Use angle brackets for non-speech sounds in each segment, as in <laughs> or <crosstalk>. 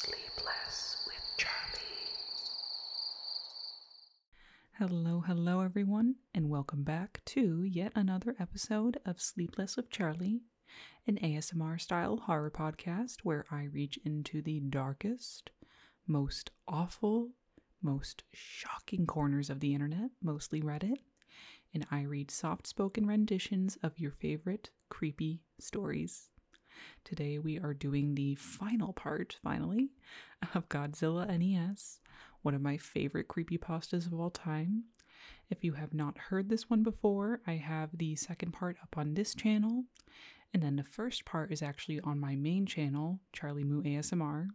Sleepless with Charley. Hello, hello, everyone, and welcome back to yet another episode of Sleepless with Charley, an ASMR style horror podcast where I reach into the darkest, most awful, most shocking corners of the internet, mostly Reddit, and I read soft spoken renditions of your favorite creepy stories. Today we are doing the final part, finally, of Godzilla NES, one of my favorite creepypastas of all time. If you have not heard this one before, I have the second part up on this channel, and then the first part is actually on my main channel, Charley Moo ASMR.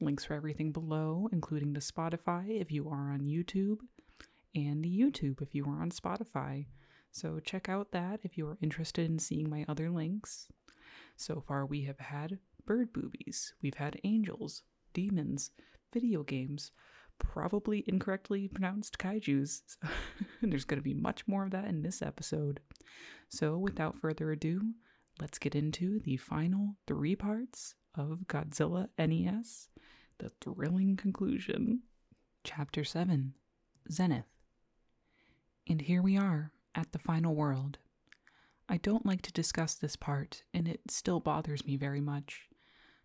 Links for everything below, including the Spotify if you are on YouTube, and the YouTube if you are on Spotify. So check out that if you are interested in seeing my other links. So far, we have had bird boobies, we've had angels, demons, video games, probably incorrectly pronounced kaijus. <laughs> There's going to be much more of that in this episode. So, without further ado, let's get into the final three parts of Godzilla NES the thrilling conclusion. Chapter 7 Zenith. And here we are at the final world. I don't like to discuss this part, and it still bothers me very much,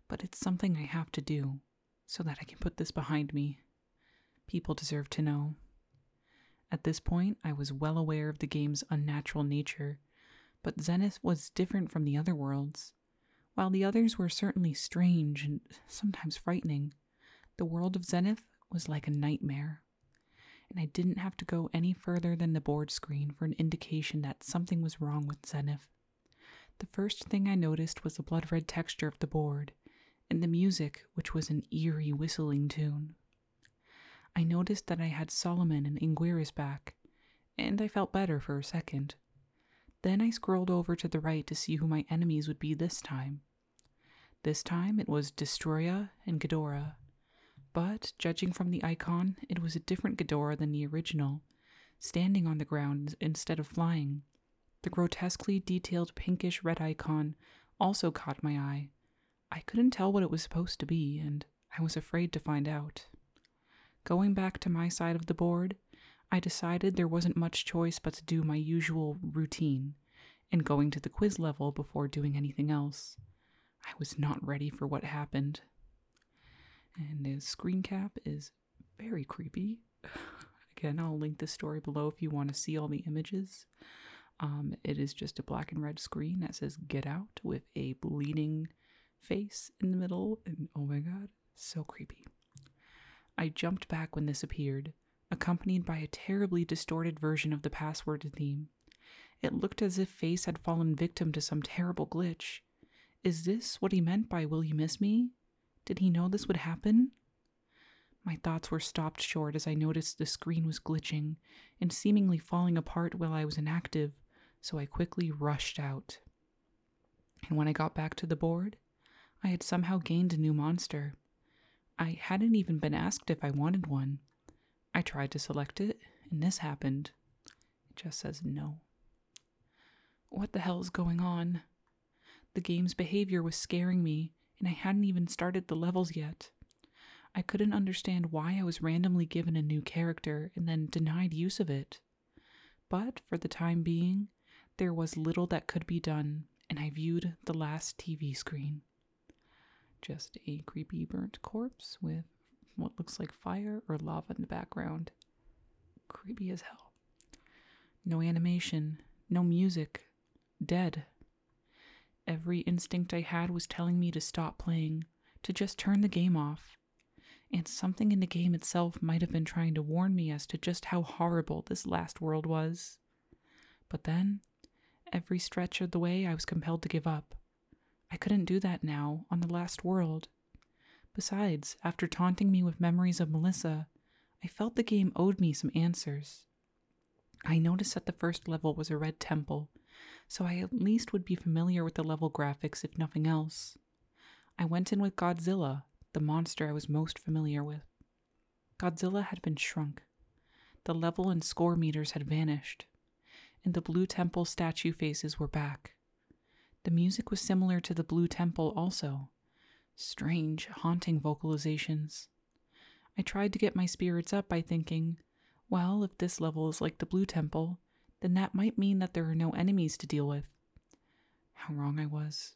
but it's something I have to do so that I can put this behind me. People deserve to know. At this point, I was well aware of the game's unnatural nature, but Zenith was different from the other worlds. While the others were certainly strange and sometimes frightening, the world of Zenith was like a nightmare and I didn't have to go any further than the board screen for an indication that something was wrong with Zenith. The first thing I noticed was the blood red texture of the board, and the music, which was an eerie whistling tune. I noticed that I had Solomon and Anguirus back, and I felt better for a second. Then I scrolled over to the right to see who my enemies would be this time. This time it was Destoroyah and Ghidorah, but, judging from the icon, it was a different Ghidorah than the original, standing on the ground instead of flying. The grotesquely detailed pinkish red icon also caught my eye. I couldn't tell what it was supposed to be, and I was afraid to find out. Going back to my side of the board, I decided there wasn't much choice but to do my usual routine and going to the quiz level before doing anything else. I was not ready for what happened. And the screen cap is very creepy. <laughs> Again, I'll link the story below if you want to see all the images. Um, it is just a black and red screen that says Get Out with a bleeding face in the middle. And oh my god, so creepy. I jumped back when this appeared, accompanied by a terribly distorted version of the password theme. It looked as if Face had fallen victim to some terrible glitch. Is this what he meant by Will You Miss Me? Did he know this would happen? My thoughts were stopped short as I noticed the screen was glitching and seemingly falling apart while I was inactive, so I quickly rushed out. And when I got back to the board, I had somehow gained a new monster. I hadn't even been asked if I wanted one. I tried to select it, and this happened. It just says no. What the hell is going on? The game's behavior was scaring me, and I hadn't even started the levels yet. I couldn't understand why I was randomly given a new character and then denied use of it. But for the time being, there was little that could be done, and I viewed the last TV screen. Just a creepy burnt corpse with what looks like fire or lava in the background. Creepy as hell. No animation, no music, dead. Every instinct I had was telling me to stop playing, to just turn the game off. And something in the game itself might have been trying to warn me as to just how horrible this last world was. But then, every stretch of the way, I was compelled to give up. I couldn't do that now, on the last world. Besides, after taunting me with memories of Melissa, I felt the game owed me some answers. I noticed that the first level was a red temple, so I at least would be familiar with the level graphics if nothing else. I went in with Godzilla, the monster I was most familiar with. Godzilla had been shrunk. The level and score meters had vanished, and the Blue Temple statue faces were back. The music was similar to the Blue Temple also, Strange, haunting vocalizations. I tried to get my spirits up by thinking, well, if this level is like the Blue Temple, then that might mean that there are no enemies to deal with. How wrong I was.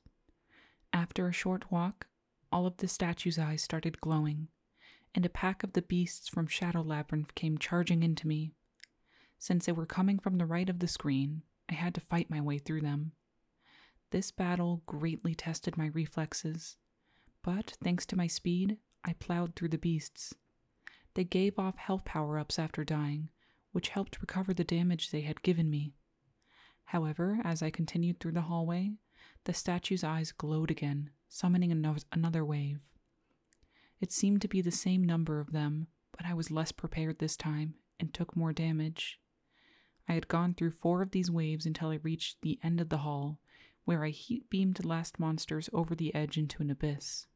After a short walk, all of the statue's eyes started glowing, and a pack of the beasts from Shadow Labyrinth came charging into me. Since they were coming from the right of the screen, I had to fight my way through them. This battle greatly tested my reflexes, but thanks to my speed, I plowed through the beasts. They gave off health power ups after dying, which helped recover the damage they had given me. However, as I continued through the hallway, the statue's eyes glowed again, summoning another wave. It seemed to be the same number of them, but I was less prepared this time and took more damage. I had gone through four of these waves until I reached the end of the hall, where I heat beamed the last monsters over the edge into an abyss.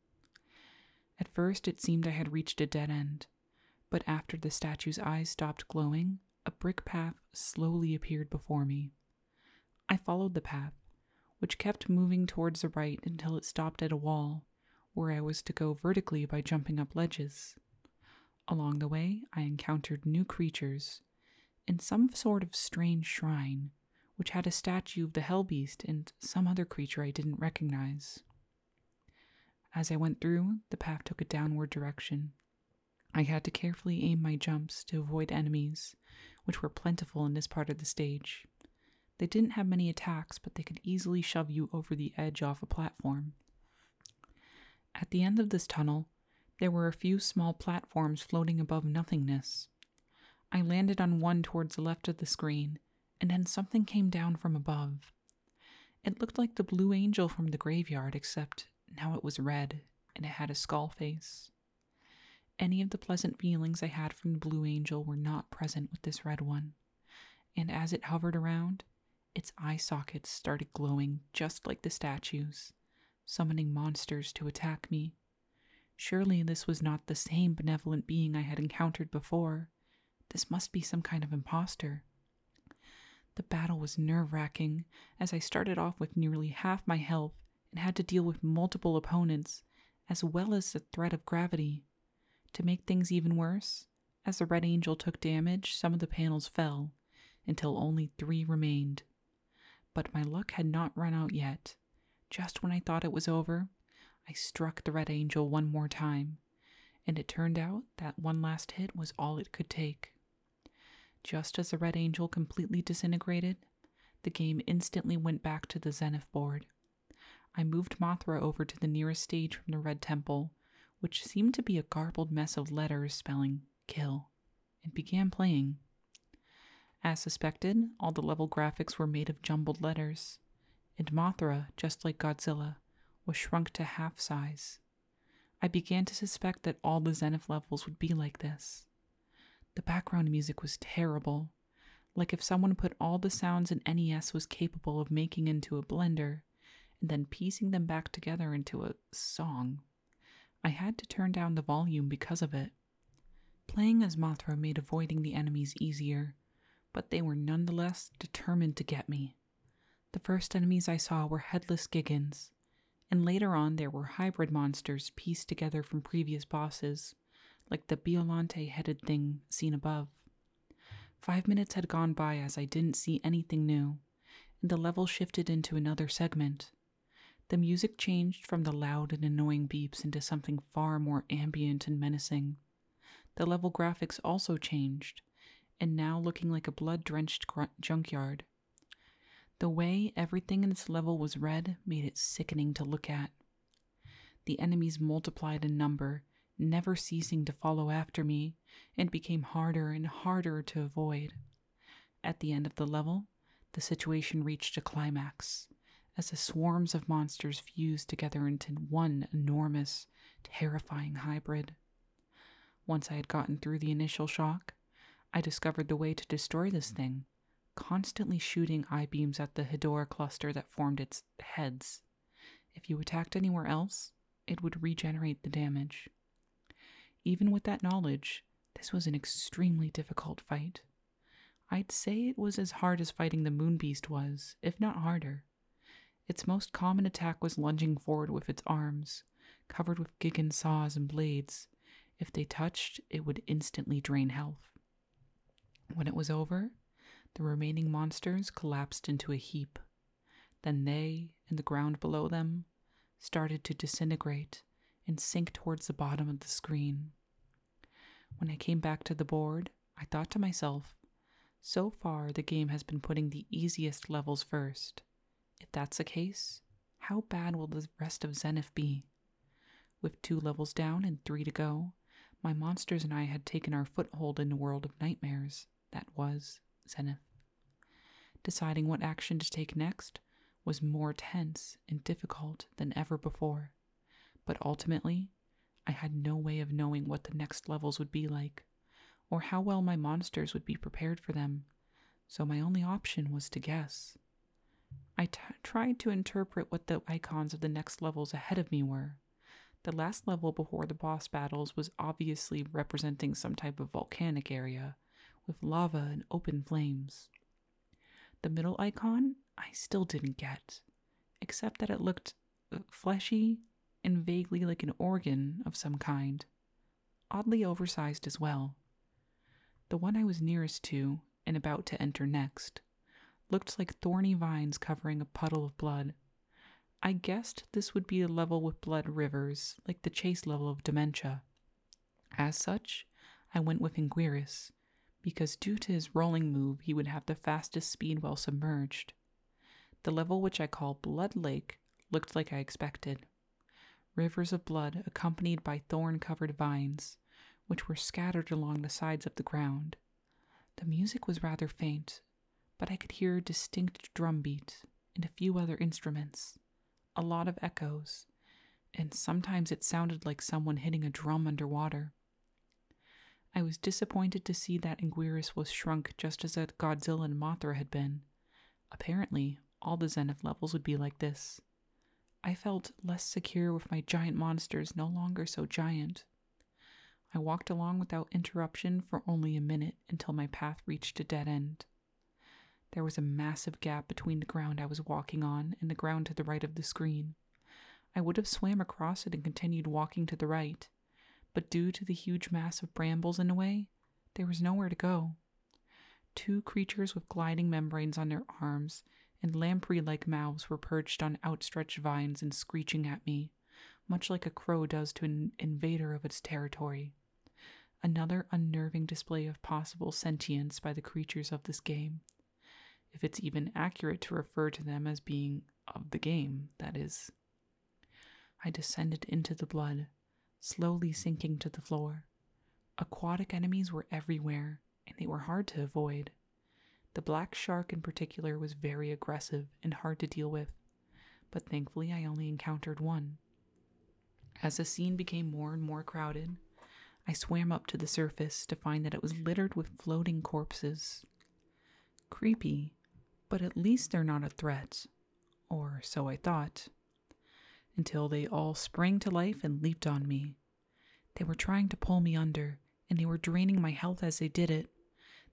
At first, it seemed I had reached a dead end, but after the statue's eyes stopped glowing, a brick path slowly appeared before me. I followed the path, which kept moving towards the right until it stopped at a wall, where I was to go vertically by jumping up ledges. Along the way, I encountered new creatures in some sort of strange shrine, which had a statue of the Hell Beast and some other creature I didn't recognize. As I went through, the path took a downward direction. I had to carefully aim my jumps to avoid enemies, which were plentiful in this part of the stage. They didn't have many attacks, but they could easily shove you over the edge off a platform. At the end of this tunnel, there were a few small platforms floating above nothingness. I landed on one towards the left of the screen, and then something came down from above. It looked like the blue angel from the graveyard, except now it was red and it had a skull face. Any of the pleasant feelings I had from the blue angel were not present with this red one, and as it hovered around, its eye sockets started glowing just like the statues, summoning monsters to attack me. Surely this was not the same benevolent being I had encountered before. This must be some kind of impostor. The battle was nerve wracking, as I started off with nearly half my health and had to deal with multiple opponents, as well as the threat of gravity. To make things even worse, as the Red Angel took damage, some of the panels fell, until only three remained. But my luck had not run out yet. Just when I thought it was over, I struck the Red Angel one more time, and it turned out that one last hit was all it could take. Just as the Red Angel completely disintegrated, the game instantly went back to the Zenith board. I moved Mothra over to the nearest stage from the Red Temple, which seemed to be a garbled mess of letters spelling kill, and began playing. As suspected, all the level graphics were made of jumbled letters, and Mothra, just like Godzilla, was shrunk to half size. I began to suspect that all the Zenith levels would be like this. The background music was terrible, like if someone put all the sounds an NES was capable of making into a blender and then piecing them back together into a song. I had to turn down the volume because of it. Playing as Mothra made avoiding the enemies easier, but they were nonetheless determined to get me. The first enemies I saw were headless Gigans, and later on there were hybrid monsters pieced together from previous bosses, like the Biolante headed thing seen above. Five minutes had gone by as I didn't see anything new, and the level shifted into another segment. The music changed from the loud and annoying beeps into something far more ambient and menacing. The level graphics also changed, and now looking like a blood drenched gr- junkyard. The way everything in this level was red made it sickening to look at. The enemies multiplied in number, never ceasing to follow after me, and became harder and harder to avoid. At the end of the level, the situation reached a climax as the swarms of monsters fused together into one enormous, terrifying hybrid. Once I had gotten through the initial shock, I discovered the way to destroy this thing, constantly shooting eye beams at the Hedorah cluster that formed its heads. If you attacked anywhere else, it would regenerate the damage. Even with that knowledge, this was an extremely difficult fight. I'd say it was as hard as fighting the Moon Beast was, if not harder. Its most common attack was lunging forward with its arms, covered with gigan saws and blades. If they touched, it would instantly drain health. When it was over, the remaining monsters collapsed into a heap. Then they, and the ground below them, started to disintegrate and sink towards the bottom of the screen. When I came back to the board, I thought to myself, so far the game has been putting the easiest levels first. If that's the case, how bad will the rest of Zenith be? With two levels down and three to go, my monsters and I had taken our foothold in the world of nightmares that was Zenith. Deciding what action to take next was more tense and difficult than ever before, but ultimately, I had no way of knowing what the next levels would be like, or how well my monsters would be prepared for them, so my only option was to guess. I t- tried to interpret what the icons of the next levels ahead of me were. The last level before the boss battles was obviously representing some type of volcanic area, with lava and open flames. The middle icon I still didn't get, except that it looked uh, fleshy and vaguely like an organ of some kind, oddly oversized as well. The one I was nearest to, and about to enter next, looked like thorny vines covering a puddle of blood. I guessed this would be a level with blood rivers, like the chase level of Dementia. As such, I went with Anguirus, because due to his rolling move, he would have the fastest speed while submerged. The level which I call Blood Lake looked like I expected. Rivers of blood accompanied by thorn covered vines, which were scattered along the sides of the ground. The music was rather faint, but I could hear a distinct drum beat and a few other instruments, a lot of echoes, and sometimes it sounded like someone hitting a drum underwater. I was disappointed to see that Anguirus was shrunk just as Godzilla and Mothra had been. Apparently, all the Zenith levels would be like this. I felt less secure with my giant monsters no longer so giant. I walked along without interruption for only a minute until my path reached a dead end. There was a massive gap between the ground I was walking on and the ground to the right of the screen. I would have swam across it and continued walking to the right, but due to the huge mass of brambles in the way, there was nowhere to go. Two creatures with gliding membranes on their arms and lamprey like mouths were perched on outstretched vines and screeching at me, much like a crow does to an invader of its territory. Another unnerving display of possible sentience by the creatures of this game. If it's even accurate to refer to them as being of the game, that is. I descended into the blood, slowly sinking to the floor. Aquatic enemies were everywhere, and they were hard to avoid. The black shark in particular was very aggressive and hard to deal with, but thankfully I only encountered one. As the scene became more and more crowded, I swam up to the surface to find that it was littered with floating corpses. Creepy, but at least they're not a threat. Or so I thought. Until they all sprang to life and leaped on me. They were trying to pull me under, and they were draining my health as they did it.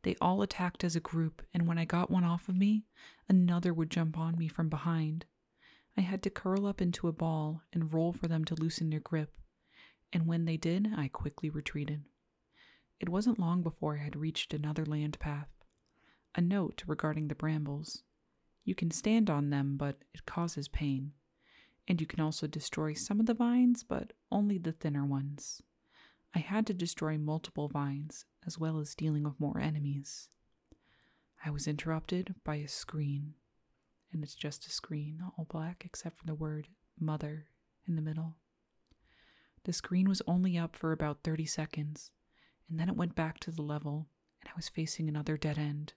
They all attacked as a group, and when I got one off of me, another would jump on me from behind. I had to curl up into a ball and roll for them to loosen their grip, and when they did, I quickly retreated. It wasn't long before I had reached another land path. A note regarding the brambles. You can stand on them, but it causes pain. And you can also destroy some of the vines, but only the thinner ones. I had to destroy multiple vines, as well as dealing with more enemies. I was interrupted by a screen, and it's just a screen, all black except for the word mother in the middle. The screen was only up for about 30 seconds, and then it went back to the level, and I was facing another dead end,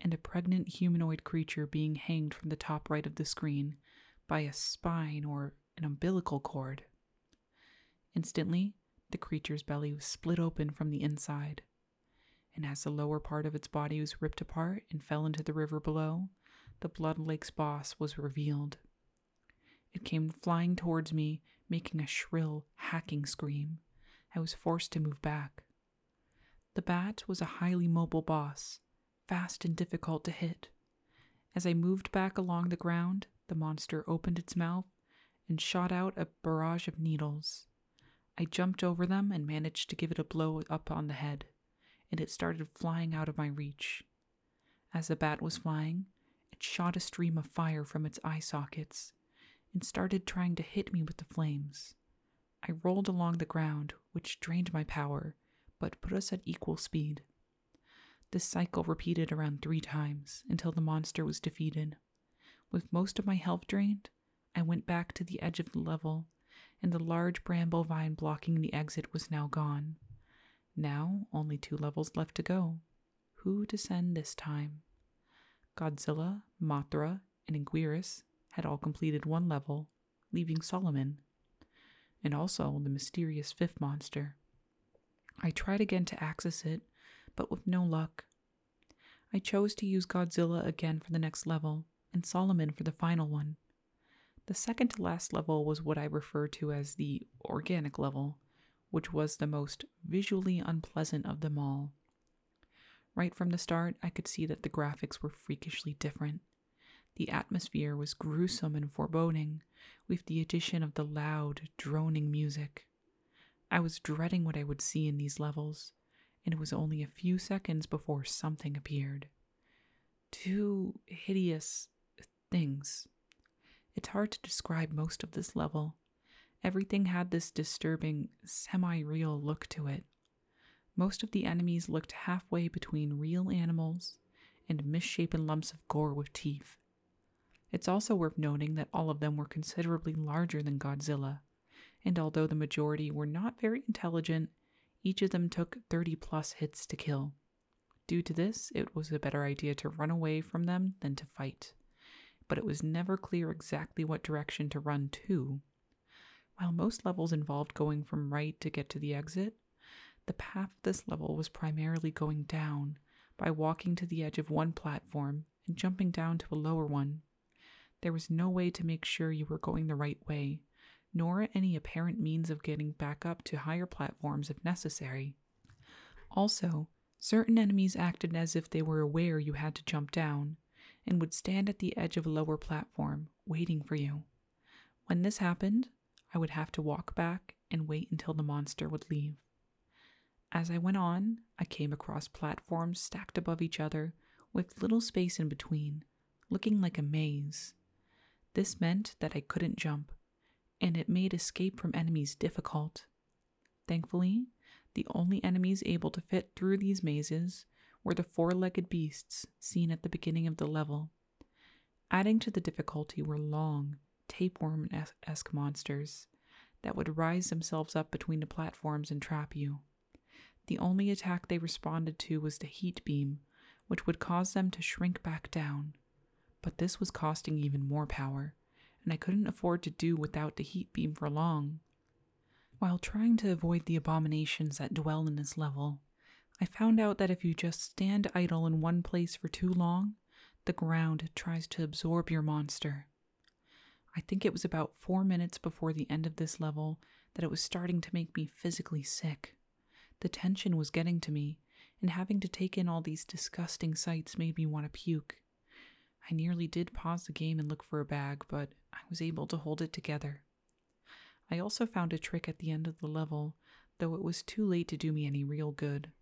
and a pregnant humanoid creature being hanged from the top right of the screen by a spine or an umbilical cord. Instantly, the creature's belly was split open from the inside, and as the lower part of its body was ripped apart and fell into the river below, the Blood Lake's boss was revealed. It came flying towards me, making a shrill, hacking scream. I was forced to move back. The bat was a highly mobile boss, fast and difficult to hit. As I moved back along the ground, the monster opened its mouth and shot out a barrage of needles. I jumped over them and managed to give it a blow up on the head, and it started flying out of my reach. As the bat was flying, it shot a stream of fire from its eye sockets and started trying to hit me with the flames. I rolled along the ground, which drained my power, but put us at equal speed. This cycle repeated around three times until the monster was defeated. With most of my health drained, I went back to the edge of the level, and the large bramble vine blocking the exit was now gone. Now, only two levels left to go. Who to send this time? Godzilla, Mothra, and Anguirus had all completed one level, leaving Solomon, and also the mysterious fifth monster. I tried again to access it, but with no luck. I chose to use Godzilla again for the next level, and Solomon for the final one. The second to last level was what I refer to as the organic level, which was the most visually unpleasant of them all. Right from the start, I could see that the graphics were freakishly different. The atmosphere was gruesome and foreboding, with the addition of the loud, droning music. I was dreading what I would see in these levels, and it was only a few seconds before something appeared. Two hideous things. It's hard to describe most of this level. Everything had this disturbing, semi real look to it. Most of the enemies looked halfway between real animals and misshapen lumps of gore with teeth. It's also worth noting that all of them were considerably larger than Godzilla, and although the majority were not very intelligent, each of them took 30 plus hits to kill. Due to this, it was a better idea to run away from them than to fight, but it was never clear exactly what direction to run to. While most levels involved going from right to get to the exit, the path of this level was primarily going down by walking to the edge of one platform and jumping down to a lower one. There was no way to make sure you were going the right way, nor any apparent means of getting back up to higher platforms if necessary. Also, certain enemies acted as if they were aware you had to jump down and would stand at the edge of a lower platform, waiting for you. When this happened, I would have to walk back and wait until the monster would leave. As I went on, I came across platforms stacked above each other with little space in between, looking like a maze. This meant that I couldn't jump, and it made escape from enemies difficult. Thankfully, the only enemies able to fit through these mazes were the four legged beasts seen at the beginning of the level. Adding to the difficulty were long, tapeworm esque monsters that would rise themselves up between the platforms and trap you. The only attack they responded to was the heat beam, which would cause them to shrink back down. But this was costing even more power, and I couldn't afford to do without the heat beam for long. While trying to avoid the abominations that dwell in this level, I found out that if you just stand idle in one place for too long, the ground tries to absorb your monster. I think it was about four minutes before the end of this level that it was starting to make me physically sick. The tension was getting to me, and having to take in all these disgusting sights made me want to puke. I nearly did pause the game and look for a bag, but I was able to hold it together. I also found a trick at the end of the level, though it was too late to do me any real good.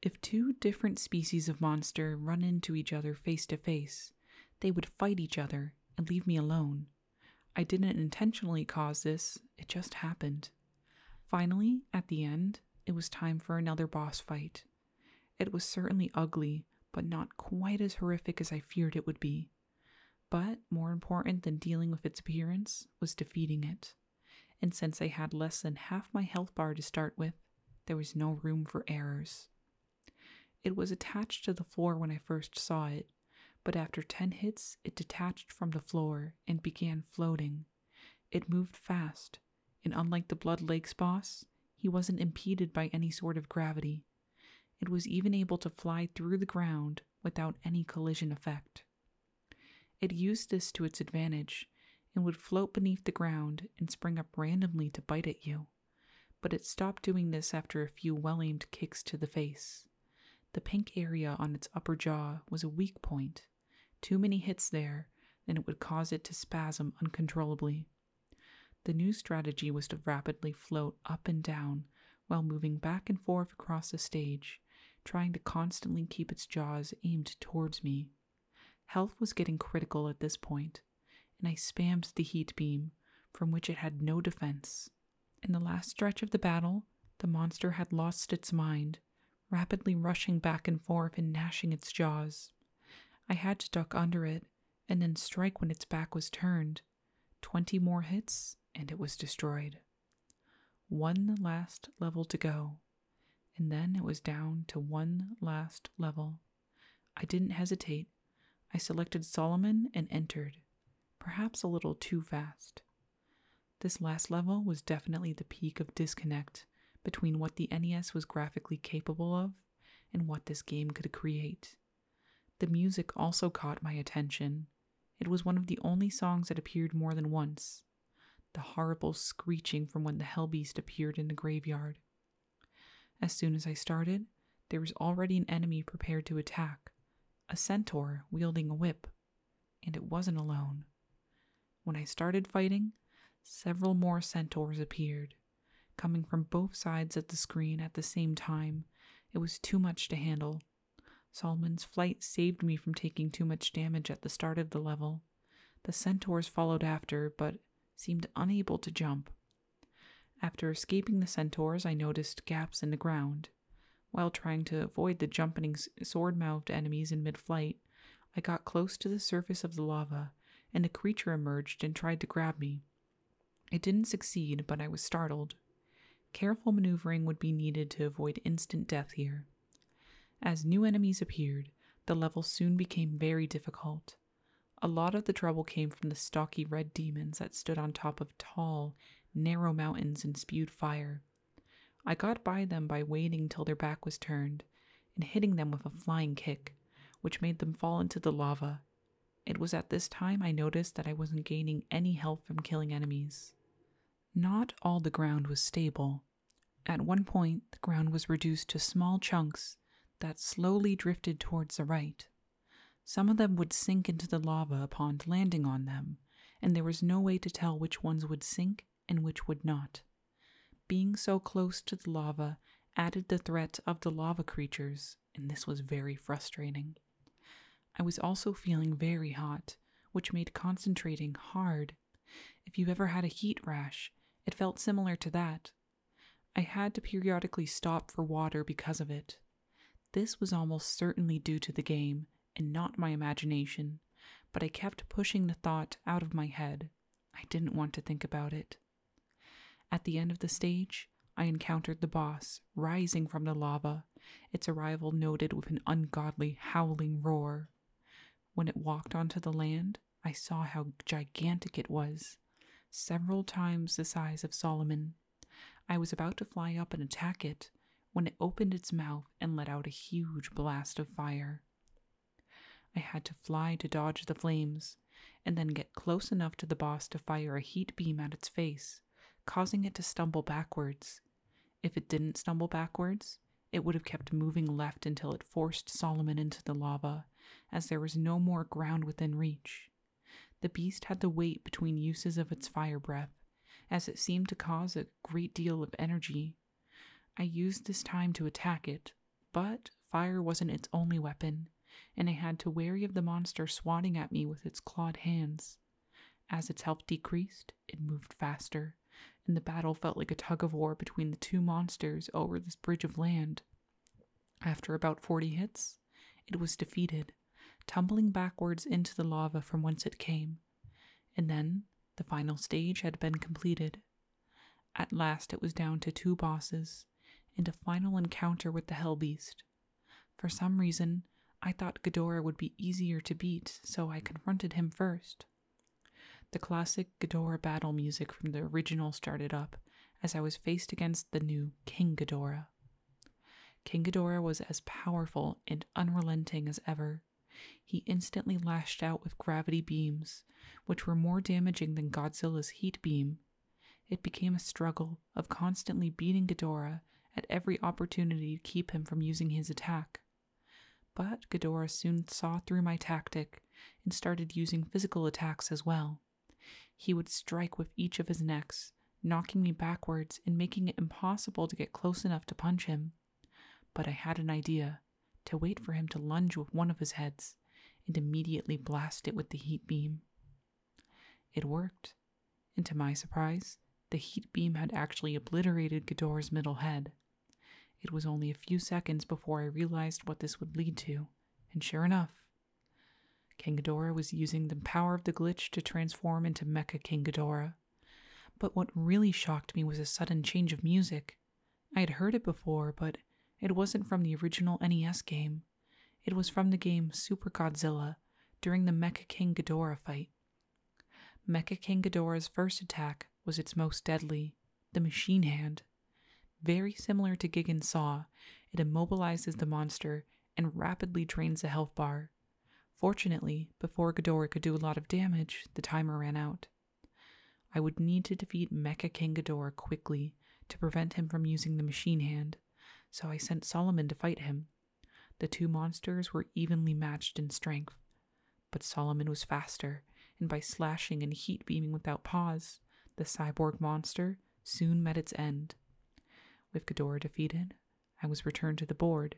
If two different species of monster run into each other face to face, they would fight each other and leave me alone. I didn't intentionally cause this, it just happened. Finally, at the end, it was time for another boss fight. It was certainly ugly, but not quite as horrific as I feared it would be. But more important than dealing with its appearance was defeating it. And since I had less than half my health bar to start with, there was no room for errors. It was attached to the floor when I first saw it, but after 10 hits, it detached from the floor and began floating. It moved fast, and unlike the Blood Lakes boss, he wasn't impeded by any sort of gravity. It was even able to fly through the ground without any collision effect. It used this to its advantage and would float beneath the ground and spring up randomly to bite at you, but it stopped doing this after a few well aimed kicks to the face. The pink area on its upper jaw was a weak point. Too many hits there, and it would cause it to spasm uncontrollably. The new strategy was to rapidly float up and down while moving back and forth across the stage, trying to constantly keep its jaws aimed towards me. Health was getting critical at this point, and I spammed the heat beam, from which it had no defense. In the last stretch of the battle, the monster had lost its mind, rapidly rushing back and forth and gnashing its jaws. I had to duck under it and then strike when its back was turned. Twenty more hits, and it was destroyed. One last level to go, and then it was down to one last level. I didn't hesitate. I selected Solomon and entered, perhaps a little too fast. This last level was definitely the peak of disconnect between what the NES was graphically capable of and what this game could create. The music also caught my attention. It was one of the only songs that appeared more than once, the horrible screeching from when the Hellbeast appeared in the graveyard. As soon as I started, there was already an enemy prepared to attack, a centaur wielding a whip, and it wasn't alone. When I started fighting, several more centaurs appeared, coming from both sides of the screen at the same time. It was too much to handle. Solomon's flight saved me from taking too much damage at the start of the level. The centaurs followed after, but seemed unable to jump. After escaping the centaurs, I noticed gaps in the ground. While trying to avoid the jumping sword mouthed enemies in mid flight, I got close to the surface of the lava, and a creature emerged and tried to grab me. It didn't succeed, but I was startled. Careful maneuvering would be needed to avoid instant death here. As new enemies appeared, the level soon became very difficult. A lot of the trouble came from the stocky red demons that stood on top of tall, narrow mountains and spewed fire. I got by them by waiting till their back was turned and hitting them with a flying kick, which made them fall into the lava. It was at this time I noticed that I wasn't gaining any health from killing enemies. Not all the ground was stable. At one point, the ground was reduced to small chunks that slowly drifted towards the right. Some of them would sink into the lava upon landing on them, and there was no way to tell which ones would sink and which would not. Being so close to the lava added the threat of the lava creatures, and this was very frustrating. I was also feeling very hot, which made concentrating hard. If you ever had a heat rash, it felt similar to that. I had to periodically stop for water because of it. This was almost certainly due to the game and not my imagination, but I kept pushing the thought out of my head. I didn't want to think about it. At the end of the stage, I encountered the boss, rising from the lava, its arrival noted with an ungodly howling roar. When it walked onto the land, I saw how gigantic it was, several times the size of Solomon. I was about to fly up and attack it when it opened its mouth and let out a huge blast of fire. I had to fly to dodge the flames, and then get close enough to the boss to fire a heat beam at its face, causing it to stumble backwards. If it didn't stumble backwards, it would have kept moving left until it forced Solomon into the lava, as there was no more ground within reach. The beast had to wait between uses of its fire breath, as it seemed to cause a great deal of energy. I used this time to attack it, but fire wasn't its only weapon, and I had to wary of the monster swatting at me with its clawed hands. As its health decreased, it moved faster, and the battle felt like a tug of war between the two monsters over this bridge of land. After about forty hits, it was defeated, tumbling backwards into the lava from whence it came. And then the final stage had been completed. At last it was down to two bosses, and a final encounter with the Hell Beast. For some reason, I thought Ghidorah would be easier to beat, so I confronted him first. The classic Ghidorah battle music from the original started up as I was faced against the new King Ghidorah. King Ghidorah was as powerful and unrelenting as ever. He instantly lashed out with gravity beams, which were more damaging than Godzilla's heat beam. It became a struggle of constantly beating Ghidorah at every opportunity to keep him from using his attack. But Ghidorah soon saw through my tactic and started using physical attacks as well. He would strike with each of his necks, knocking me backwards and making it impossible to get close enough to punch him. But I had an idea to wait for him to lunge with one of his heads and immediately blast it with the heat beam. It worked, and to my surprise, the heat beam had actually obliterated Ghidorah's middle head. It was only a few seconds before I realized what this would lead to, and sure enough, King Ghidorah was using the power of the glitch to transform into Mecha King Ghidorah. But what really shocked me was a sudden change of music. I had heard it before, but it wasn't from the original NES game. It was from the game Super Godzilla during the Mecha King Ghidorah fight. Mecha King Ghidorah's first attack was its most deadly, the Machine Hand. Very similar to Gigan's Saw, it immobilizes the monster and rapidly drains the health bar. Fortunately, before Ghidorah could do a lot of damage, the timer ran out. I would need to defeat Mecha King Ghidorah quickly to prevent him from using the machine hand, so I sent Solomon to fight him. The two monsters were evenly matched in strength, but Solomon was faster, and by slashing and heat beaming without pause, the cyborg monster soon met its end. With Ghidorah defeated, I was returned to the board.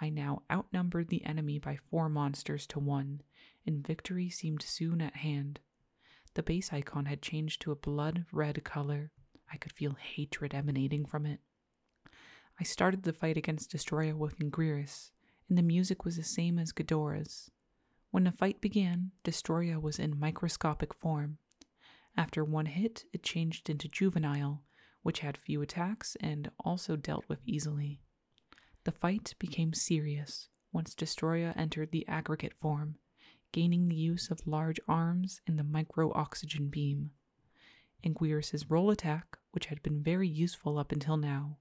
I now outnumbered the enemy by four monsters to one, and victory seemed soon at hand. The base icon had changed to a blood red color. I could feel hatred emanating from it. I started the fight against Destoroyah with Anguirus, and the music was the same as Ghidorah's. When the fight began, Destoroyah was in microscopic form. After one hit, it changed into Juvenile, which had few attacks and also dealt with easily. The fight became serious once Destoroyah entered the aggregate form, gaining the use of large arms and the micro oxygen beam. Anguirus' roll attack, which had been very useful up until now,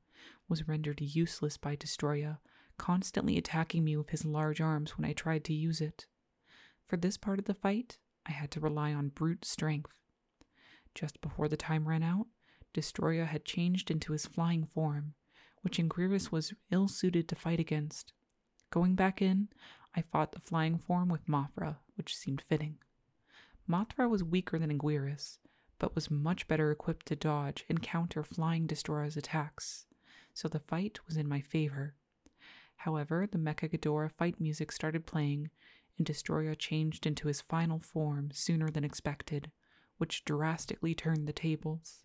was rendered useless by Destoroyah, constantly attacking me with his large arms when I tried to use it. For this part of the fight, I had to rely on brute strength. Just before the time ran out, Destoroyah had changed into his flying form, which Anguirus was ill suited to fight against. Going back in, I fought the flying form with Mothra, which seemed fitting. Mothra was weaker than Anguirus, but was much better equipped to dodge and counter flying Destoroyah's attacks, so the fight was in my favor. However, the Mecha Ghidorah fight music started playing, and Destoroyah changed into his final form sooner than expected, which drastically turned the tables.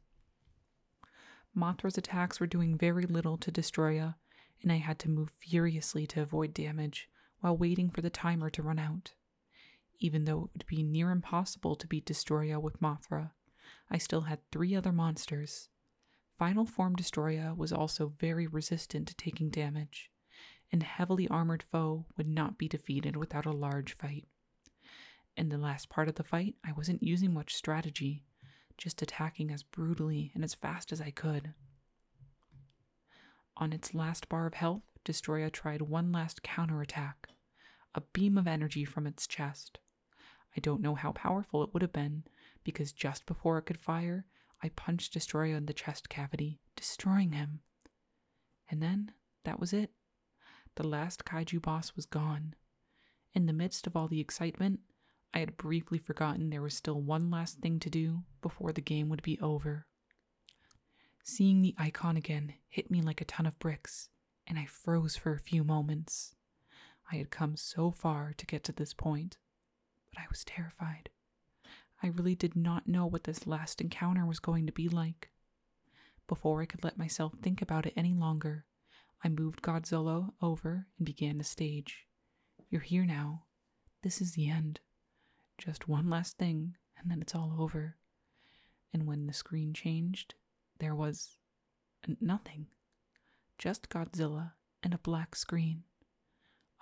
Mothra's attacks were doing very little to Destoroyah, and I had to move furiously to avoid damage while waiting for the timer to run out. Even though it would be near impossible to beat Destoroyah with Mothra, I still had three other monsters. Final Form Destoroyah was also very resistant to taking damage, and heavily armored foe would not be defeated without a large fight. In the last part of the fight, I wasn't using much strategy just attacking as brutally and as fast as I could. On its last bar of health, Destoroyah tried one last counterattack, a beam of energy from its chest. I don't know how powerful it would have been, because just before it could fire, I punched Destoroyah in the chest cavity, destroying him. And then, that was it. The last kaiju boss was gone. In the midst of all the excitement, I had briefly forgotten there was still one last thing to do before the game would be over. Seeing the icon again hit me like a ton of bricks, and I froze for a few moments. I had come so far to get to this point, but I was terrified. I really did not know what this last encounter was going to be like. Before I could let myself think about it any longer, I moved Godzilla over and began the stage. You're here now. This is the end. Just one last thing, and then it's all over. And when the screen changed, there was nothing. Just Godzilla and a black screen.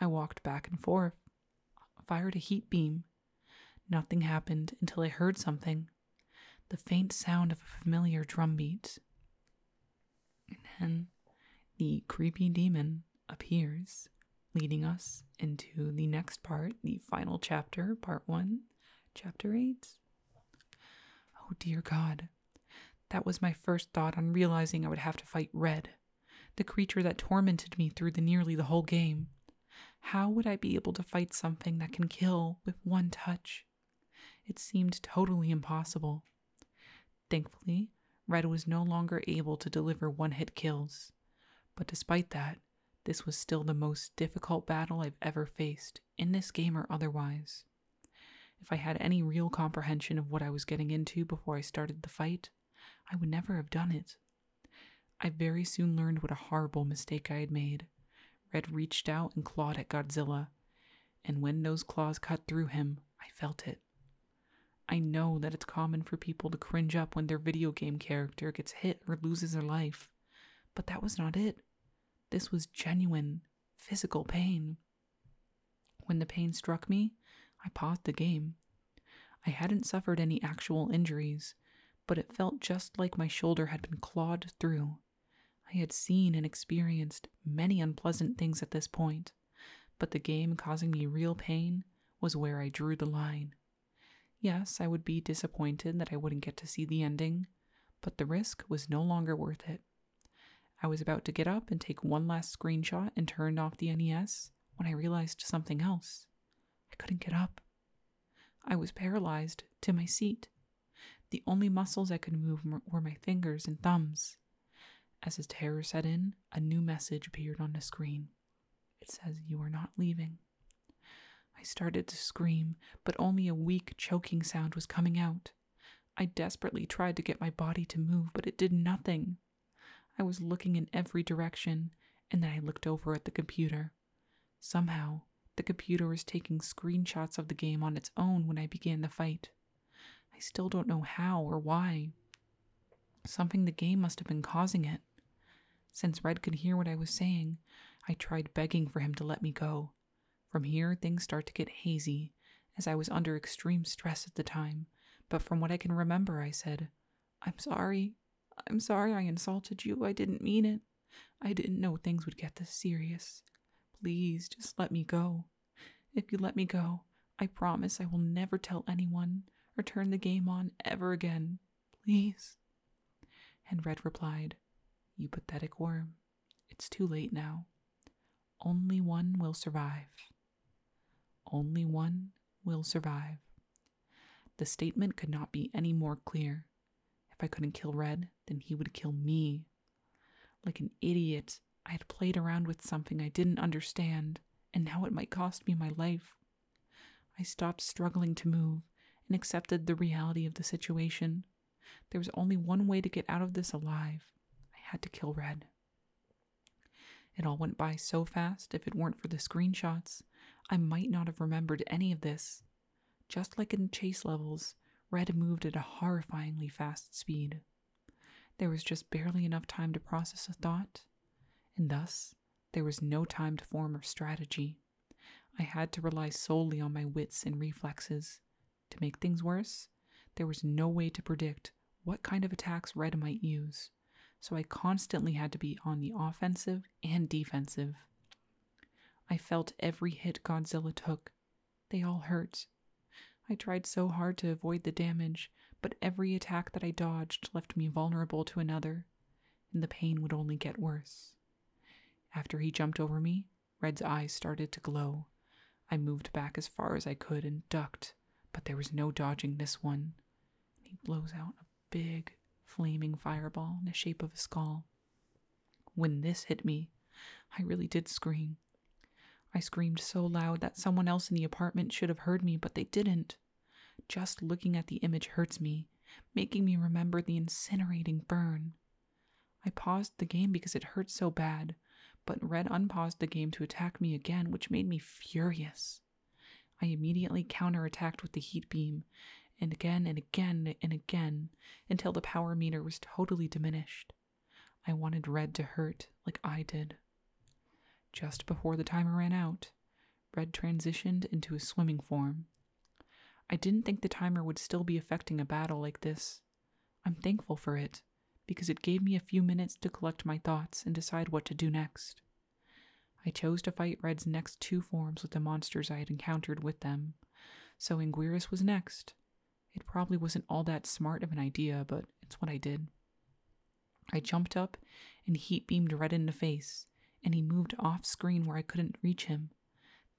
I walked back and forth, fired a heat beam. Nothing happened until I heard something the faint sound of a familiar drumbeat. And then the creepy demon appears leading us into the next part, the final chapter, part one, chapter eight. Oh, dear God. That was my first thought on realizing I would have to fight Red, the creature that tormented me through the nearly the whole game. How would I be able to fight something that can kill with one touch? It seemed totally impossible. Thankfully, Red was no longer able to deliver one hit kills. But despite that, this was still the most difficult battle I've ever faced, in this game or otherwise. If I had any real comprehension of what I was getting into before I started the fight, I would never have done it. I very soon learned what a horrible mistake I had made. Red reached out and clawed at Godzilla, and when those claws cut through him, I felt it. I know that it's common for people to cringe up when their video game character gets hit or loses their life, but that was not it. This was genuine, physical pain. When the pain struck me, I paused the game. I hadn't suffered any actual injuries, but it felt just like my shoulder had been clawed through. I had seen and experienced many unpleasant things at this point, but the game causing me real pain was where I drew the line. Yes, I would be disappointed that I wouldn't get to see the ending, but the risk was no longer worth it. I was about to get up and take one last screenshot and turn off the NES when I realized something else. I couldn't get up. I was paralyzed to my seat. The only muscles I could move were my fingers and thumbs. As his terror set in, a new message appeared on the screen. It says, You are not leaving. I started to scream, but only a weak, choking sound was coming out. I desperately tried to get my body to move, but it did nothing. I was looking in every direction, and then I looked over at the computer. Somehow, the computer was taking screenshots of the game on its own when I began the fight. I still don't know how or why. Something the game must have been causing it. Since Red could hear what I was saying, I tried begging for him to let me go. From here, things start to get hazy, as I was under extreme stress at the time, but from what I can remember, I said, I'm sorry. I'm sorry I insulted you. I didn't mean it. I didn't know things would get this serious. Please just let me go. If you let me go, I promise I will never tell anyone or turn the game on ever again. Please. And Red replied, You pathetic worm. It's too late now. Only one will survive. Only one will survive. The statement could not be any more clear. If I couldn't kill Red, then he would kill me. Like an idiot, I had played around with something I didn't understand, and now it might cost me my life. I stopped struggling to move and accepted the reality of the situation. There was only one way to get out of this alive I had to kill Red. It all went by so fast, if it weren't for the screenshots, I might not have remembered any of this. Just like in chase levels, Red moved at a horrifyingly fast speed. There was just barely enough time to process a thought, and thus there was no time to form a strategy. I had to rely solely on my wits and reflexes. To make things worse, there was no way to predict what kind of attacks Red might use, so I constantly had to be on the offensive and defensive. I felt every hit Godzilla took. They all hurt. I tried so hard to avoid the damage, but every attack that I dodged left me vulnerable to another, and the pain would only get worse. After he jumped over me, Red's eyes started to glow. I moved back as far as I could and ducked, but there was no dodging this one. He blows out a big, flaming fireball in the shape of a skull. When this hit me, I really did scream. I screamed so loud that someone else in the apartment should have heard me, but they didn't. Just looking at the image hurts me, making me remember the incinerating burn. I paused the game because it hurt so bad, but Red unpaused the game to attack me again, which made me furious. I immediately counterattacked with the heat beam, and again and again and again, until the power meter was totally diminished. I wanted Red to hurt like I did. Just before the timer ran out, Red transitioned into his swimming form. I didn't think the timer would still be affecting a battle like this. I'm thankful for it, because it gave me a few minutes to collect my thoughts and decide what to do next. I chose to fight Red's next two forms with the monsters I had encountered with them, so Anguirus was next. It probably wasn't all that smart of an idea, but it's what I did. I jumped up and heat beamed Red in the face, and he moved off screen where I couldn't reach him.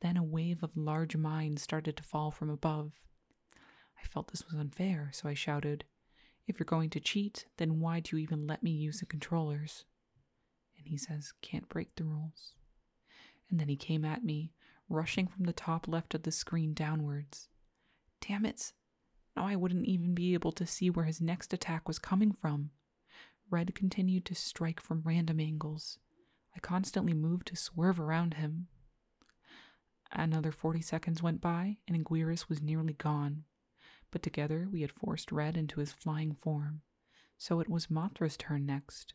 Then a wave of large mines started to fall from above. I felt this was unfair, so I shouted, If you're going to cheat, then why do you even let me use the controllers? And he says, Can't break the rules. And then he came at me, rushing from the top left of the screen downwards. Damn it! Now I wouldn't even be able to see where his next attack was coming from. Red continued to strike from random angles. I constantly moved to swerve around him. Another 40 seconds went by, and Anguirus was nearly gone. But together we had forced Red into his flying form. So it was Mothra's turn next.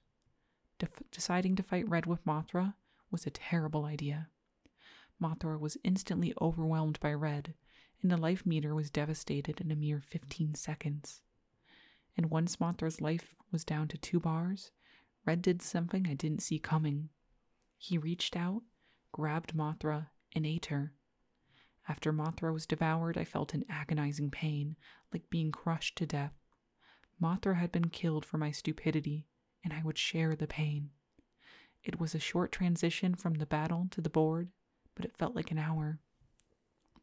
Def- deciding to fight Red with Mothra was a terrible idea. Mothra was instantly overwhelmed by Red, and the life meter was devastated in a mere 15 seconds. And once Mothra's life was down to two bars, Red did something I didn't see coming. He reached out, grabbed Mothra, and ate her. After Mothra was devoured, I felt an agonizing pain, like being crushed to death. Mothra had been killed for my stupidity, and I would share the pain. It was a short transition from the battle to the board, but it felt like an hour.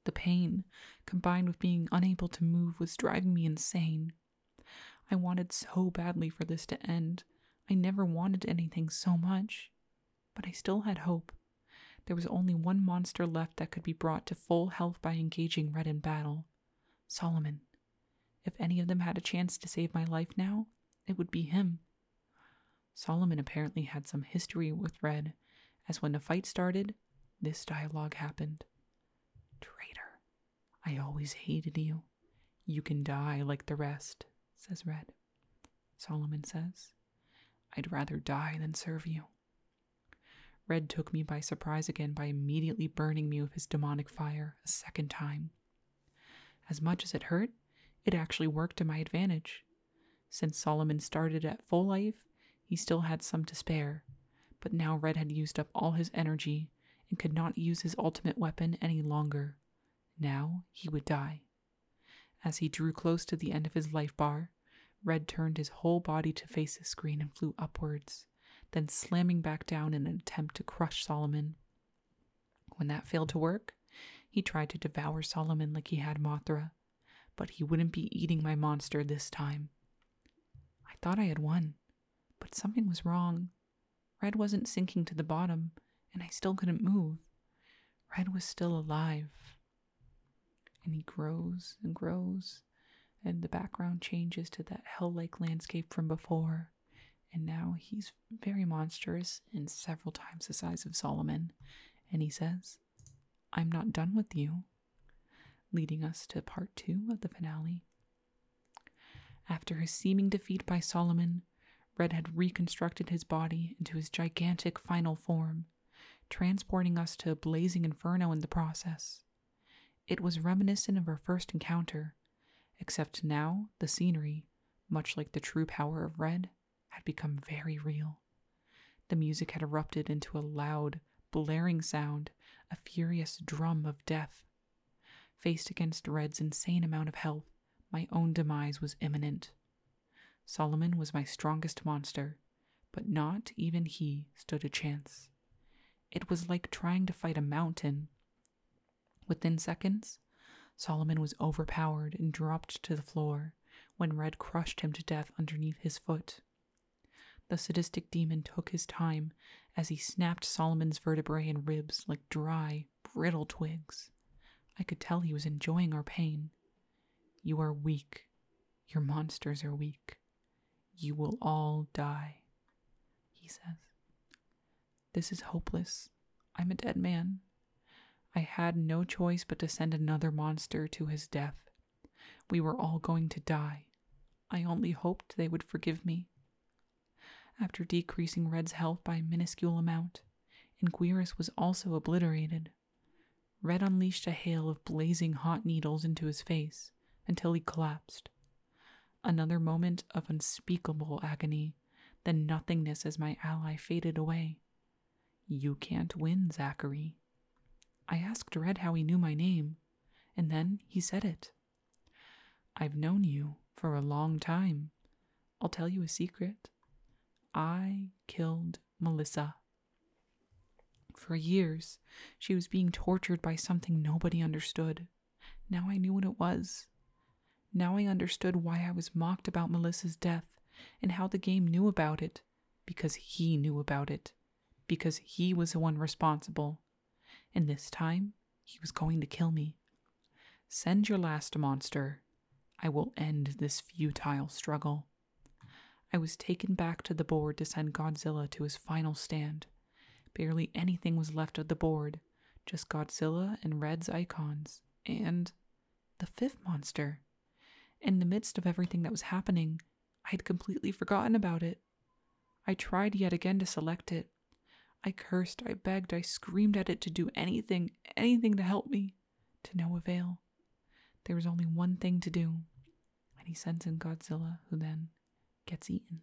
The pain, combined with being unable to move, was driving me insane. I wanted so badly for this to end. I never wanted anything so much. But I still had hope. There was only one monster left that could be brought to full health by engaging Red in battle Solomon. If any of them had a chance to save my life now, it would be him. Solomon apparently had some history with Red, as when the fight started, this dialogue happened. Traitor, I always hated you. You can die like the rest, says Red. Solomon says, I'd rather die than serve you. Red took me by surprise again by immediately burning me with his demonic fire a second time. As much as it hurt, it actually worked to my advantage. Since Solomon started at full life, he still had some to spare, but now Red had used up all his energy and could not use his ultimate weapon any longer. Now he would die. As he drew close to the end of his life bar, Red turned his whole body to face the screen and flew upwards, then slamming back down in an attempt to crush Solomon. When that failed to work, he tried to devour Solomon like he had Mothra, but he wouldn't be eating my monster this time. I thought I had won, but something was wrong. Red wasn't sinking to the bottom, and I still couldn't move. Red was still alive. And he grows and grows, and the background changes to that hell like landscape from before. And now he's very monstrous and several times the size of Solomon. And he says, I'm not done with you, leading us to part two of the finale. After his seeming defeat by Solomon, Red had reconstructed his body into his gigantic final form, transporting us to a blazing inferno in the process. It was reminiscent of our first encounter, except now the scenery, much like the true power of Red, had become very real. The music had erupted into a loud, blaring sound, a furious drum of death. Faced against Red's insane amount of health, my own demise was imminent. Solomon was my strongest monster, but not even he stood a chance. It was like trying to fight a mountain. Within seconds, Solomon was overpowered and dropped to the floor when Red crushed him to death underneath his foot. The sadistic demon took his time as he snapped Solomon's vertebrae and ribs like dry, brittle twigs. I could tell he was enjoying our pain. You are weak. Your monsters are weak. You will all die, he says. This is hopeless. I'm a dead man. I had no choice but to send another monster to his death. We were all going to die. I only hoped they would forgive me. After decreasing Red's health by a minuscule amount, Anguirus was also obliterated. Red unleashed a hail of blazing hot needles into his face until he collapsed. Another moment of unspeakable agony, then nothingness as my ally faded away. You can't win, Zachary. I asked Red how he knew my name, and then he said it. I've known you for a long time. I'll tell you a secret. I killed Melissa. For years, she was being tortured by something nobody understood. Now I knew what it was. Now I understood why I was mocked about Melissa's death and how the game knew about it. Because he knew about it. Because he was the one responsible. And this time, he was going to kill me. Send your last monster. I will end this futile struggle. I was taken back to the board to send Godzilla to his final stand. Barely anything was left of the board, just Godzilla and Red's icons, and the fifth monster. In the midst of everything that was happening, I had completely forgotten about it. I tried yet again to select it. I cursed, I begged, I screamed at it to do anything, anything to help me, to no avail. There was only one thing to do, and he sends in Godzilla, who then gets eaten.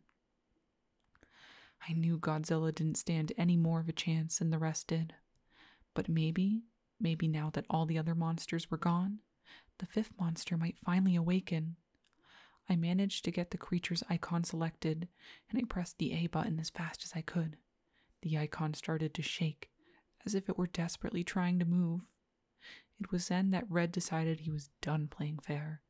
I knew Godzilla didn't stand any more of a chance than the rest did. But maybe, maybe now that all the other monsters were gone, the fifth monster might finally awaken. I managed to get the creature's icon selected, and I pressed the A button as fast as I could. The icon started to shake, as if it were desperately trying to move. It was then that Red decided he was done playing fair,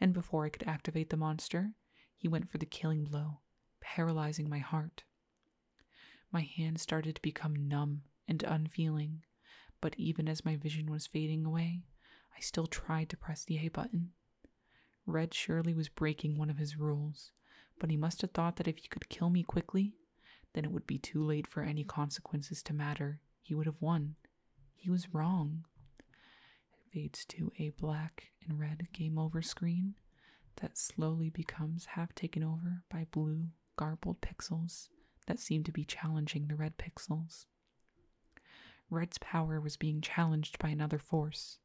and before I could activate the monster, he went for the killing blow, paralyzing my heart. My hand started to become numb and unfeeling, but even as my vision was fading away, I still tried to press the A button. Red surely was breaking one of his rules, but he must have thought that if he could kill me quickly, then it would be too late for any consequences to matter. He would have won. He was wrong. It fades to a black and red game over screen that slowly becomes half taken over by blue, garbled pixels that seem to be challenging the red pixels. Red's power was being challenged by another force.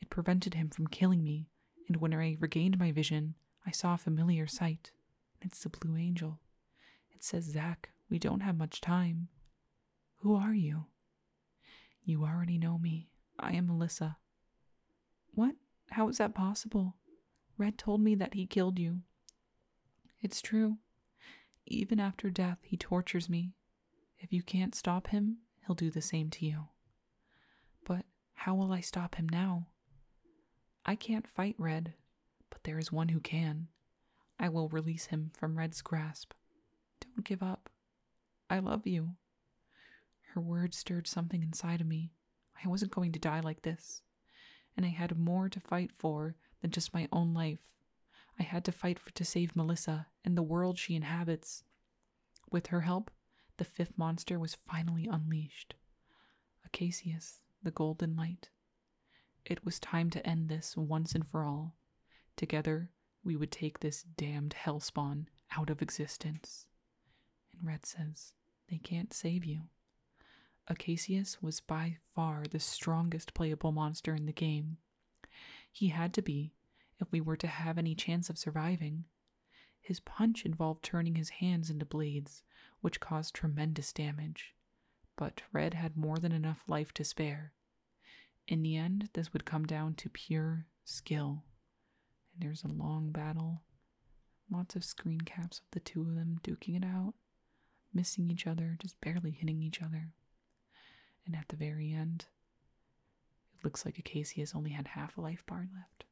It prevented him from killing me, and when I regained my vision, I saw a familiar sight. It's the Blue Angel. It says, Zack, we don't have much time. Who are you? You already know me. I am Melissa. What? How is that possible? Red told me that he killed you. It's true. Even after death, he tortures me. If you can't stop him, he'll do the same to you. But how will I stop him now? I can't fight Red, but there is one who can. I will release him from Red's grasp. Don't give up. I love you. Her words stirred something inside of me. I wasn't going to die like this. And I had more to fight for than just my own life. I had to fight for to save Melissa and the world she inhabits. With her help, the fifth monster was finally unleashed. Acacius, the golden light. It was time to end this once and for all. Together, we would take this damned hellspawn out of existence. And Red says, They can't save you. Acacius was by far the strongest playable monster in the game. He had to be if we were to have any chance of surviving. His punch involved turning his hands into blades, which caused tremendous damage. But Red had more than enough life to spare. In the end, this would come down to pure skill. And there's a long battle. Lots of screen caps of the two of them duking it out, missing each other, just barely hitting each other. And at the very end, looks like Acacius only had half a life bar left.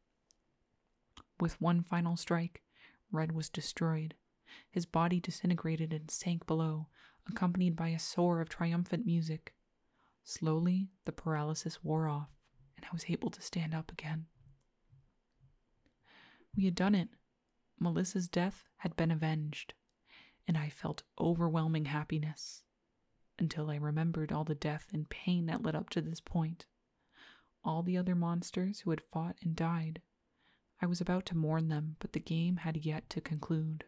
With one final strike, Red was destroyed. His body disintegrated and sank below, accompanied by a soar of triumphant music. Slowly, the paralysis wore off, and I was able to stand up again. We had done it. Melissa's death had been avenged, and I felt overwhelming happiness until I remembered all the death and pain that led up to this point. All the other monsters who had fought and died I was about to mourn them, but the game had yet to conclude.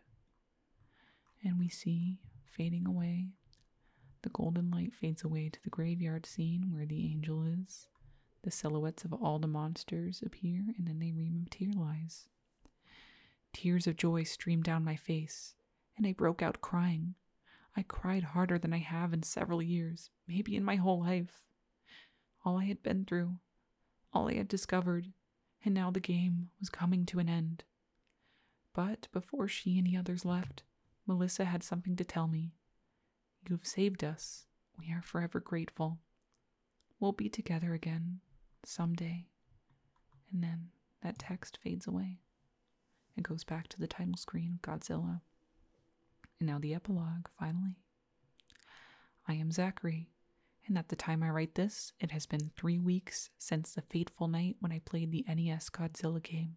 And we see, fading away, the golden light fades away to the graveyard scene where the angel is. The silhouettes of all the monsters appear, and then they rematerialize. Tears of joy streamed down my face, and I broke out crying. I cried harder than I have in several years, maybe in my whole life. All I had been through, all I had discovered, and now the game was coming to an end. But before she and the others left, Melissa had something to tell me. You have saved us. We are forever grateful. We'll be together again someday. And then that text fades away. It goes back to the title screen, Godzilla. And now the epilogue, finally. I am Zachary, and at the time I write this, it has been three weeks since the fateful night when I played the NES Godzilla game.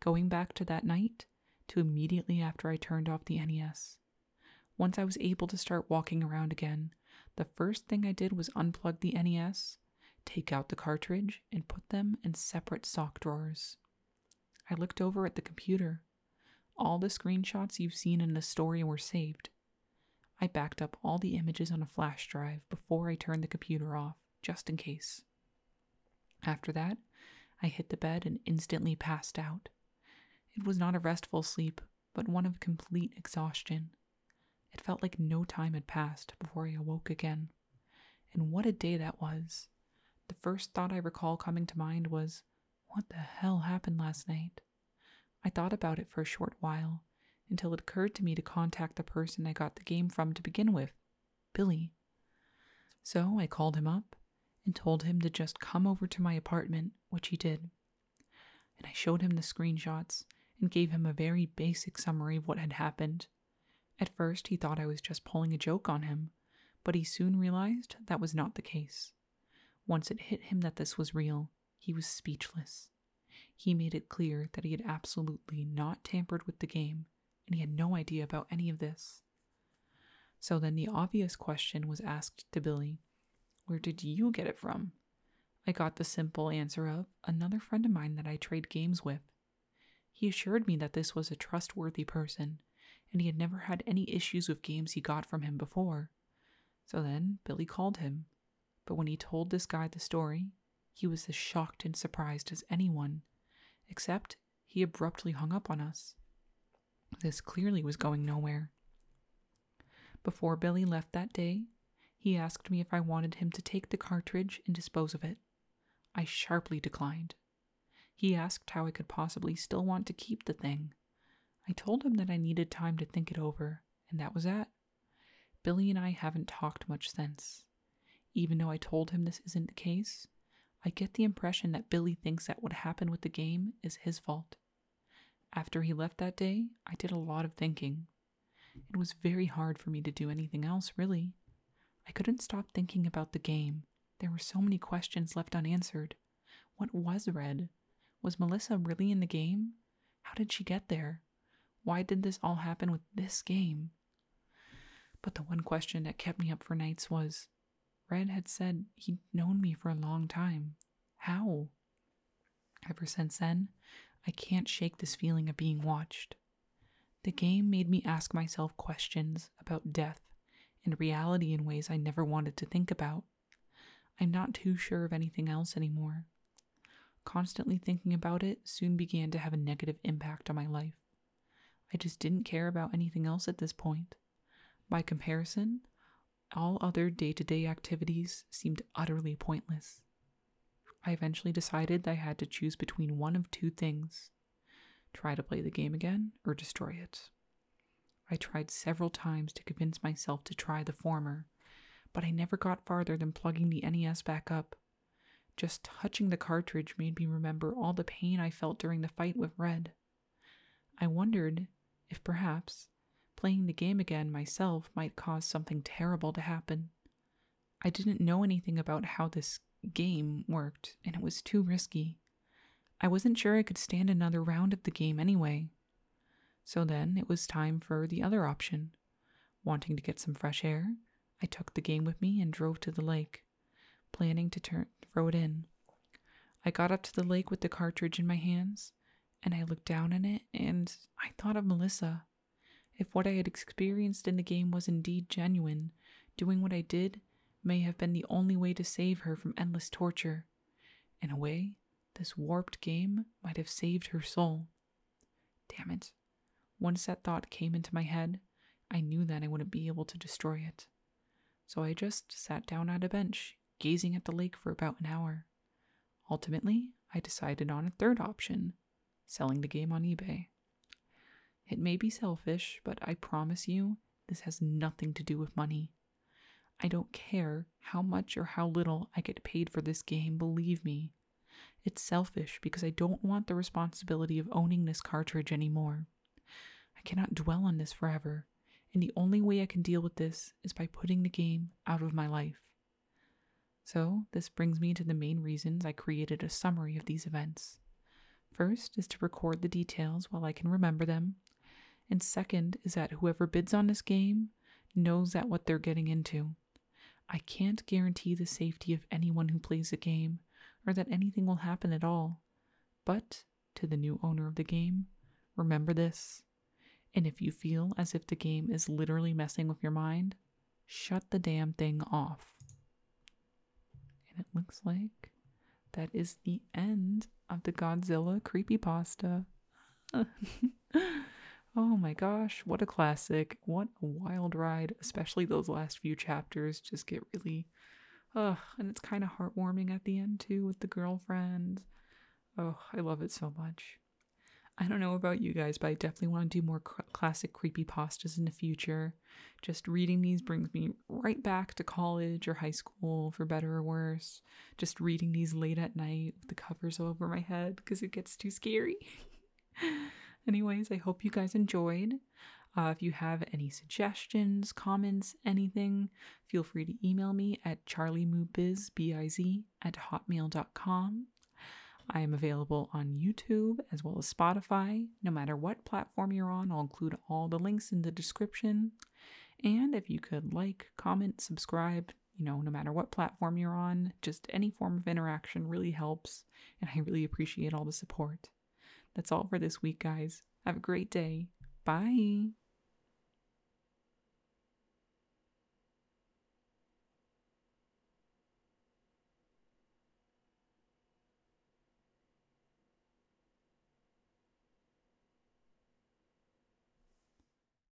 Going back to that night, to immediately after I turned off the NES. Once I was able to start walking around again, the first thing I did was unplug the NES, take out the cartridge, and put them in separate sock drawers. I looked over at the computer. All the screenshots you've seen in the story were saved. I backed up all the images on a flash drive before I turned the computer off, just in case. After that, I hit the bed and instantly passed out. It was not a restful sleep, but one of complete exhaustion. It felt like no time had passed before I awoke again. And what a day that was! The first thought I recall coming to mind was, What the hell happened last night? I thought about it for a short while, until it occurred to me to contact the person I got the game from to begin with, Billy. So I called him up and told him to just come over to my apartment, which he did. And I showed him the screenshots and gave him a very basic summary of what had happened. At first, he thought I was just pulling a joke on him, but he soon realized that was not the case. Once it hit him that this was real, he was speechless. He made it clear that he had absolutely not tampered with the game, and he had no idea about any of this. So then the obvious question was asked to Billy Where did you get it from? I got the simple answer of another friend of mine that I trade games with. He assured me that this was a trustworthy person, and he had never had any issues with games he got from him before. So then Billy called him. But when he told this guy the story, he was as shocked and surprised as anyone, except he abruptly hung up on us. This clearly was going nowhere. Before Billy left that day, he asked me if I wanted him to take the cartridge and dispose of it. I sharply declined. He asked how I could possibly still want to keep the thing. I told him that I needed time to think it over, and that was that. Billy and I haven't talked much since. Even though I told him this isn't the case, I get the impression that Billy thinks that what happened with the game is his fault. After he left that day, I did a lot of thinking. It was very hard for me to do anything else, really. I couldn't stop thinking about the game. There were so many questions left unanswered. What was Red? Was Melissa really in the game? How did she get there? Why did this all happen with this game? But the one question that kept me up for nights was Red had said he'd known me for a long time. How? Ever since then, I can't shake this feeling of being watched. The game made me ask myself questions about death and reality in ways I never wanted to think about. I'm not too sure of anything else anymore. Constantly thinking about it soon began to have a negative impact on my life. I just didn't care about anything else at this point. By comparison, all other day to day activities seemed utterly pointless. I eventually decided I had to choose between one of two things try to play the game again or destroy it. I tried several times to convince myself to try the former, but I never got farther than plugging the NES back up just touching the cartridge made me remember all the pain I felt during the fight with Red. I wondered if perhaps playing the game again myself might cause something terrible to happen. I didn't know anything about how this game worked, and it was too risky. I wasn't sure I could stand another round of the game anyway. So then it was time for the other option. Wanting to get some fresh air, I took the game with me and drove to the lake, planning to turn throw it in. I got up to the lake with the cartridge in my hands, and I looked down in it, and I thought of Melissa. If what I had experienced in the game was indeed genuine, doing what I did may have been the only way to save her from endless torture. In a way, this warped game might have saved her soul. Damn it. Once that thought came into my head, I knew that I wouldn't be able to destroy it. So I just sat down at a bench gazing at the lake for about an hour. Ultimately, I decided on a third option selling the game on eBay. It may be selfish, but I promise you, this has nothing to do with money. I don't care how much or how little I get paid for this game, believe me. It's selfish because I don't want the responsibility of owning this cartridge anymore. I cannot dwell on this forever, and the only way I can deal with this is by putting the game out of my life. So, this brings me to the main reasons I created a summary of these events. First is to record the details while I can remember them, and second is that whoever bids on this game knows that what they're getting into. I can't guarantee the safety of anyone who plays the game or that anything will happen at all. But to the new owner of the game, remember this. And if you feel as if the game is literally messing with your mind, shut the damn thing off. And it looks like that is the end of the Godzilla creepypasta. <laughs> oh my gosh, what a classic. What a wild ride, especially those last few chapters just get really Ugh, and it's kind of heartwarming at the end too with the girlfriend. Oh, I love it so much. I don't know about you guys, but I definitely want to do more classic creepy pastas in the future. Just reading these brings me right back to college or high school, for better or worse. Just reading these late at night with the covers over my head because it gets too scary. <laughs> Anyways, I hope you guys enjoyed. Uh, if you have any suggestions, comments, anything, feel free to email me at charleymoobiz, B-I-Z, at hotmail.com. I am available on YouTube as well as Spotify. No matter what platform you're on, I'll include all the links in the description. And if you could like, comment, subscribe, you know, no matter what platform you're on, just any form of interaction really helps. And I really appreciate all the support. That's all for this week, guys. Have a great day. Bye.